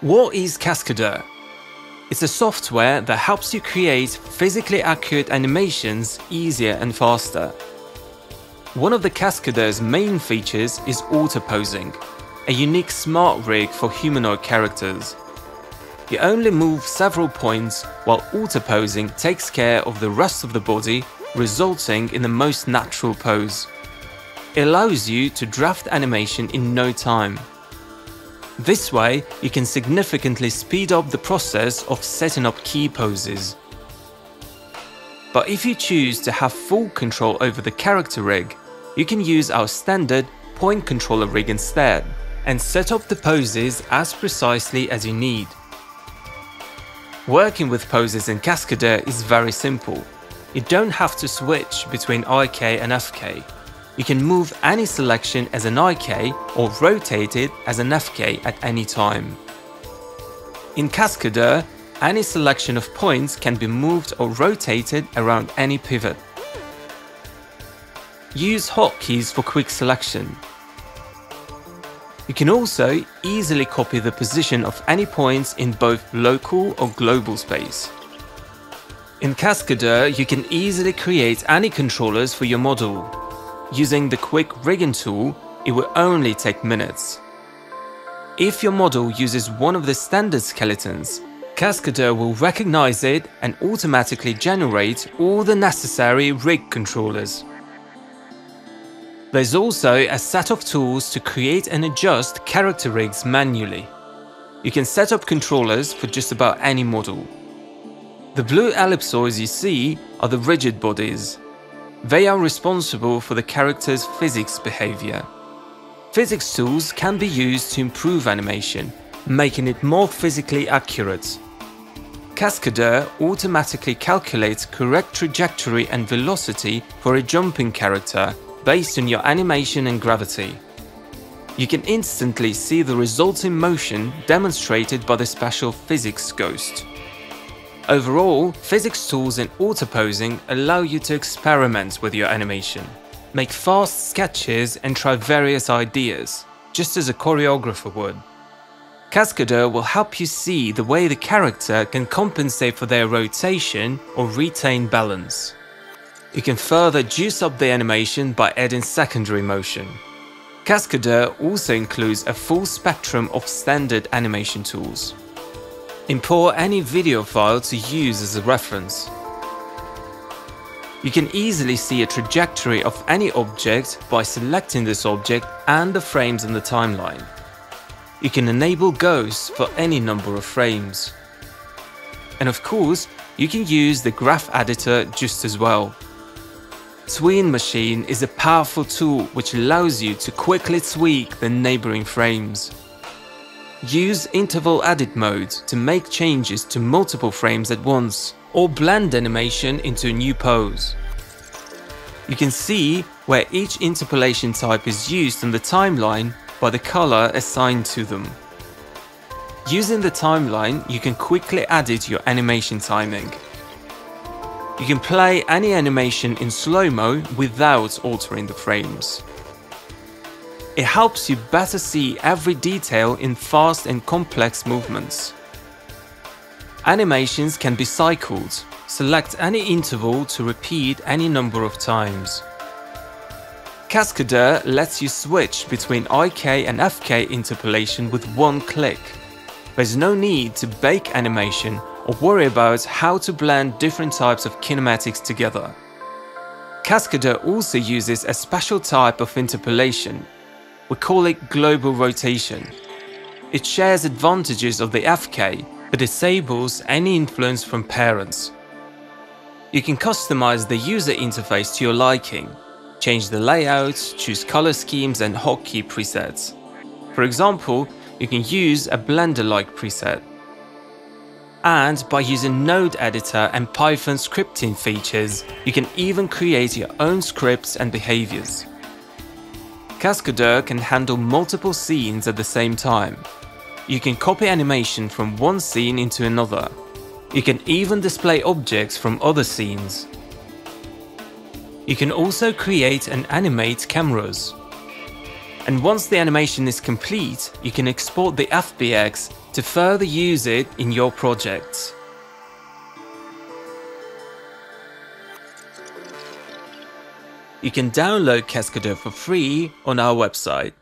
What is Cascadeur? It's a software that helps you create physically accurate animations easier and faster. One of the Cascadeur's main features is auto-posing, a unique smart rig for humanoid characters. You only move several points while auto-posing takes care of the rest of the body, resulting in the most natural pose. It allows you to draft animation in no time. This way, you can significantly speed up the process of setting up key poses. But if you choose to have full control over the character rig, you can use our standard point controller rig instead, and set up the poses as precisely as you need. Working with poses in Cascadeur is very simple. You don't have to switch between IK and FK. You can move any selection as an IK or rotate it as an FK at any time. In Cascadeur, any selection of points can be moved or rotated around any pivot. Use hotkeys for quick selection. You can also easily copy the position of any points in both local or global space. In Cascadeur, you can easily create any controllers for your model. Using the quick rigging tool, it will only take minutes. If your model uses one of the standard skeletons, Cascadeur will recognize it and automatically generate all the necessary rig controllers. There's also a set of tools to create and adjust character rigs manually. You can set up controllers for just about any model. The blue ellipsoids you see are the rigid bodies. They are responsible for the character's physics behavior. Physics tools can be used to improve animation, making it more physically accurate. Cascadeur automatically calculates correct trajectory and velocity for a jumping character based on your animation and gravity. You can instantly see the resulting motion demonstrated by the special physics ghost. Overall, physics tools in auto-posing allow you to experiment with your animation, make fast sketches and try various ideas, just as a choreographer would. Cascadeur will help you see the way the character can compensate for their rotation or retain balance. You can further juice up the animation by adding secondary motion. Cascadeur also includes a full spectrum of standard animation tools. Import any video file to use as a reference. You can easily see a trajectory of any object by selecting this object and the frames in the timeline. You can enable ghosts for any number of frames. And of course, you can use the graph editor just as well. Tween Machine is a powerful tool which allows you to quickly tweak the neighboring frames. Use interval edit mode to make changes to multiple frames at once, or blend animation into a new pose. You can see where each interpolation type is used in the timeline by the color assigned to them. Using the timeline, you can quickly edit your animation timing. You can play any animation in slow-mo without altering the frames. It helps you better see every detail in fast and complex movements. Animations can be cycled. Select any interval to repeat any number of times. Cascadeur lets you switch between IK and FK interpolation with one click. There's no need to bake animation or worry about how to blend different types of kinematics together. Cascadeur also uses a special type of interpolation. We call it global rotation. It shares advantages of the FK but disables any influence from parents. You can customize the user interface to your liking, change the layout, choose color schemes and hotkey presets. For example, you can use a Blender-like preset and by using Node Editor and Python scripting features, you can even create your own scripts and behaviors. Cascadeur can handle multiple scenes at the same time. You can copy animation from one scene into another. You can even display objects from other scenes. You can also create and animate cameras. And once the animation is complete, you can export the FBX to further use it in your projects. You can download Cascadeur for free on our website.